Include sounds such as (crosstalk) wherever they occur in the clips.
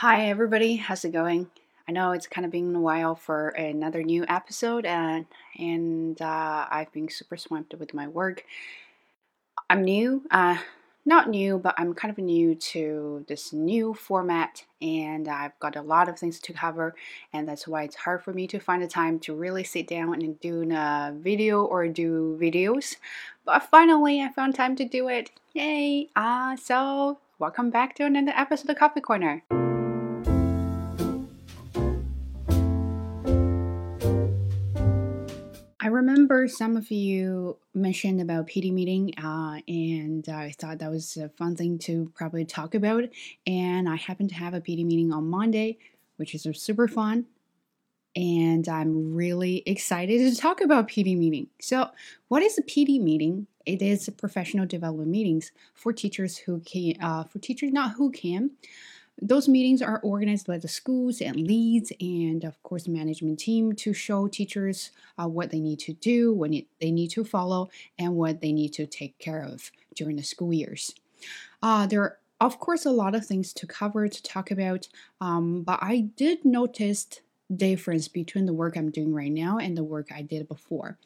Hi, everybody. How's it going? I know it's kind of been a while for another new episode, and and uh, I've been super swamped with my work. I'm new, uh, not new, but I'm kind of new to this new format, and I've got a lot of things to cover, and that's why it's hard for me to find the time to really sit down and do a video or do videos. But finally, I found time to do it. Yay! Uh, so welcome back to another episode of Coffee Corner. Remember some of you mentioned about PD meeting, uh, and I thought that was a fun thing to probably talk about. And I happen to have a PD meeting on Monday, which is super fun. And I'm really excited to talk about PD meeting. So, what is a PD meeting? It is professional development meetings for teachers who can, uh, for teachers not who can, those meetings are organized by the schools and leads, and of course, management team to show teachers uh, what they need to do, what they need to follow, and what they need to take care of during the school years. Uh, there are, of course, a lot of things to cover to talk about, um, but I did notice difference between the work I'm doing right now and the work I did before.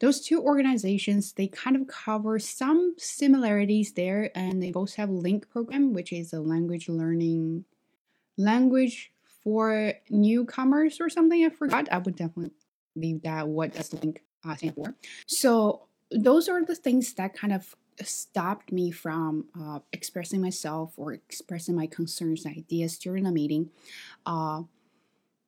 Those two organizations, they kind of cover some similarities there and they both have LINC program, which is a language learning language for newcomers or something. I forgot. I would definitely leave that what does LINC uh, stand for. So those are the things that kind of stopped me from uh, expressing myself or expressing my concerns and ideas during the meeting. Uh,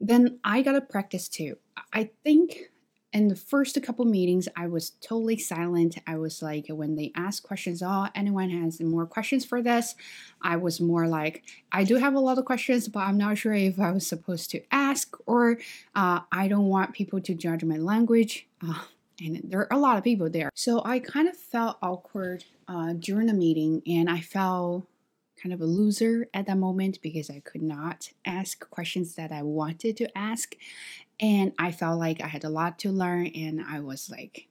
then I got to practice too. I think in the first couple meetings, I was totally silent. I was like, when they ask questions, oh, anyone has more questions for this? I was more like, I do have a lot of questions, but I'm not sure if I was supposed to ask, or uh, I don't want people to judge my language. Uh, and there are a lot of people there. So I kind of felt awkward uh, during the meeting, and I felt kind of a loser at that moment because I could not ask questions that I wanted to ask. And I felt like I had a lot to learn, and I was like,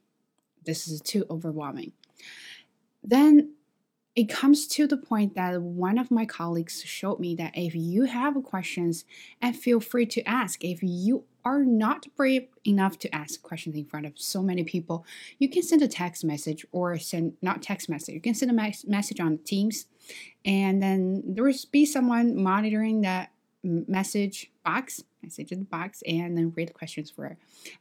this is too overwhelming. Then it comes to the point that one of my colleagues showed me that if you have questions and feel free to ask if you are not brave enough to ask questions in front of so many people you can send a text message or send not text message you can send a message on teams and then there will be someone monitoring that message box message in the box and then read questions for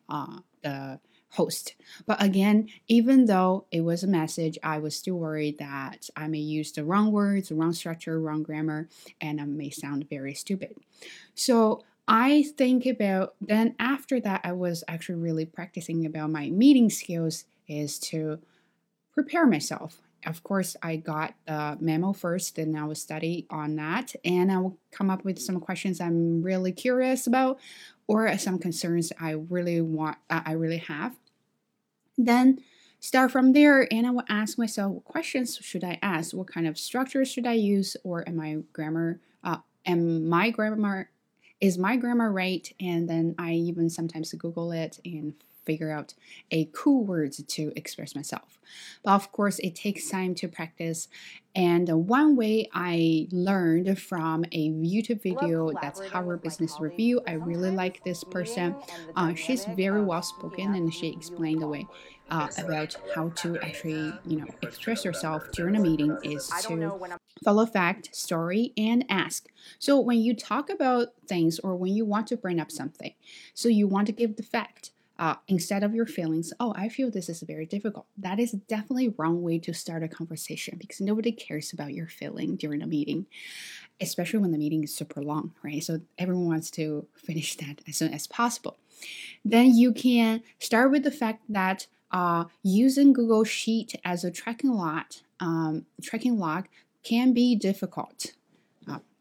uh, the host. But again, even though it was a message, I was still worried that I may use the wrong words, wrong structure, wrong grammar, and I may sound very stupid. So I think about then after that, I was actually really practicing about my meeting skills is to prepare myself. Of course, I got the memo first, and I will study on that, and I will come up with some questions I'm really curious about, or some concerns I really want, uh, I really have. Then start from there and I will ask myself what questions should I ask? What kind of structure should I use? Or am I grammar uh am my grammar is my grammar right? And then I even sometimes Google it and figure out a cool words to express myself. But of course, it takes time to practice. And one way I learned from a YouTube video that's Harvard Business Review. I really like this person. Uh, she's very well spoken and she explained the way uh, about how to actually, you know, express yourself during a meeting is to follow fact, story, and ask. So when you talk about things or when you want to bring up something, so you want to give the fact uh, instead of your feelings, oh, I feel this is very difficult. That is definitely wrong way to start a conversation because nobody cares about your feeling during a meeting, especially when the meeting is super long, right? So everyone wants to finish (laughs) that as soon as possible. Then you can start with the fact that uh, using Google Sheet as a tracking log, um, tracking log can be difficult.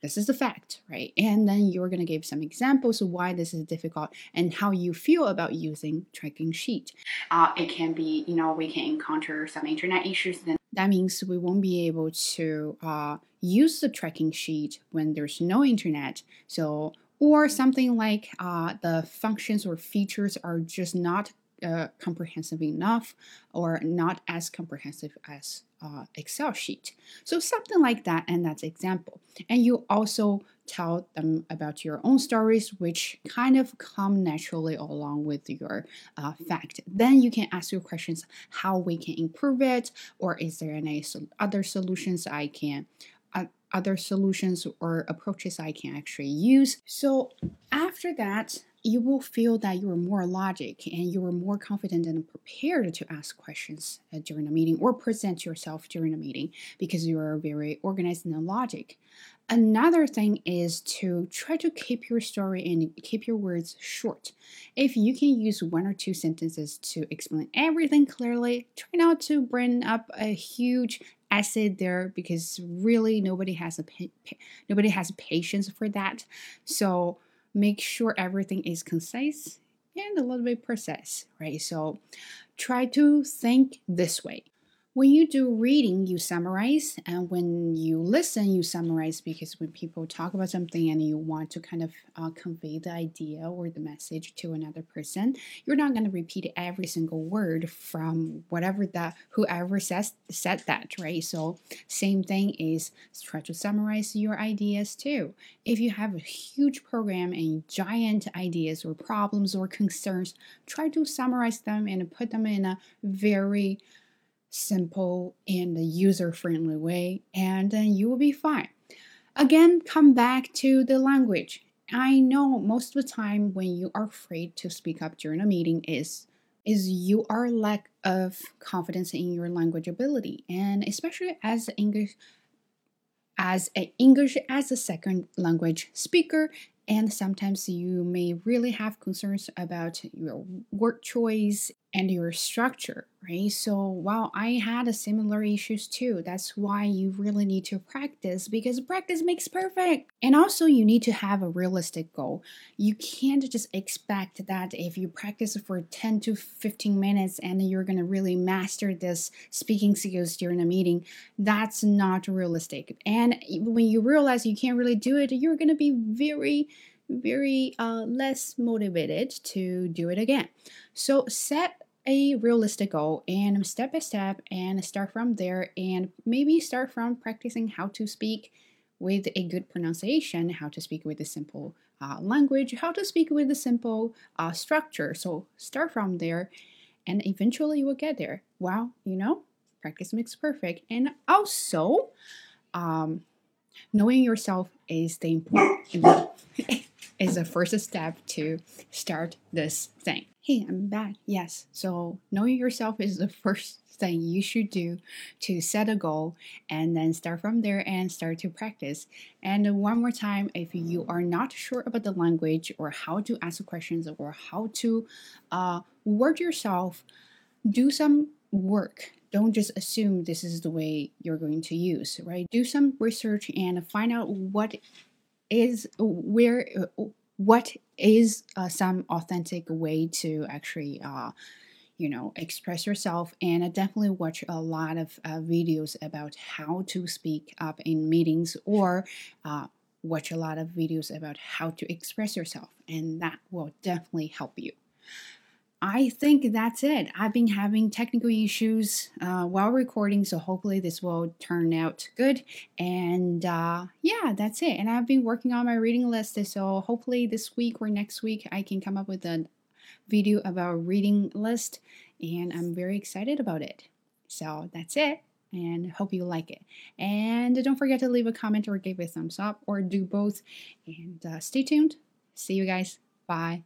This is the fact, right? And then you're going to give some examples of why this is difficult and how you feel about using tracking sheet. Uh, it can be, you know, we can encounter some internet issues. Then that means we won't be able to uh, use the tracking sheet when there's no internet. So or something like uh, the functions or features are just not uh, comprehensive enough or not as comprehensive as uh, Excel sheet. So something like that, and that's example. And you also tell them about your own stories, which kind of come naturally along with your uh, fact. Then you can ask your questions how we can improve it, or is there any other solutions I can other solutions or approaches I can actually use. So after that, you will feel that you are more logic and you are more confident and prepared to ask questions uh, during a meeting or present yourself during a meeting because you are very organized and logic. Another thing is to try to keep your story and keep your words short. If you can use one or two sentences to explain everything clearly, try not to bring up a huge essay there because really nobody has a nobody has patience for that. So make sure everything is concise and a little bit precise, right? So try to think this way. When you do reading, you summarize, and when you listen, you summarize because when people talk about something and you want to kind of uh, convey the idea or the message to another person, you're not going to repeat every single word from whatever that whoever says said that, right? So same thing is try to summarize your ideas too. If you have a huge program and giant ideas or problems or concerns, try to summarize them and put them in a very simple and user friendly way, and then you will be fine. Again, come back to the language. I know most of the time when you are afraid to speak up during a meeting is is you are lack of confidence in your language ability and especially as English as a English as a second language speaker and sometimes you may really have concerns about your word choice and your structure, right? So while I had a similar issues too, that's why you really need to practice because practice makes perfect. And also you need to have a realistic goal. You can't just expect that if you practice for 10 to 15 minutes and you're going to really master this speaking skills during a meeting, that's not realistic. And when you realize you can't really do it, you're going to be very very uh, less motivated to do it again. So set a realistic goal and step by step and start from there and maybe start from practicing how to speak with a good pronunciation, how to speak with a simple uh, language, how to speak with a simple uh, structure. So start from there and eventually you will get there. Well, you know, practice makes perfect. And also, um, knowing yourself is the important (laughs) is the first step to start this thing. Hey, I'm back. Yes. So knowing yourself is the (laughs) first thing you should do to set a goal and then start from there and start to practice. And one more time, if you are not sure about the language or how to ask questions or how to uh, word yourself, do some work. Don't just assume this is the way you're going to use, right? Do some research and find out what is where what is uh, some authentic way to actually uh, you know express yourself? And i definitely watch a lot of uh, videos about how to speak up in meetings or uh, watch a lot of videos about how to express yourself and that will definitely help you I think that's it. I've been having technical issues uh, while recording, so hopefully this will turn out good. And uh, yeah, that's it. And I've been working on my reading list, so hopefully this week or next week I can come up with a video about reading list, and I'm very excited about it. So that's it and hope you like it. And don't forget to leave a comment or give a thumbs up or do both. And uh, stay tuned. See you guys. Bye.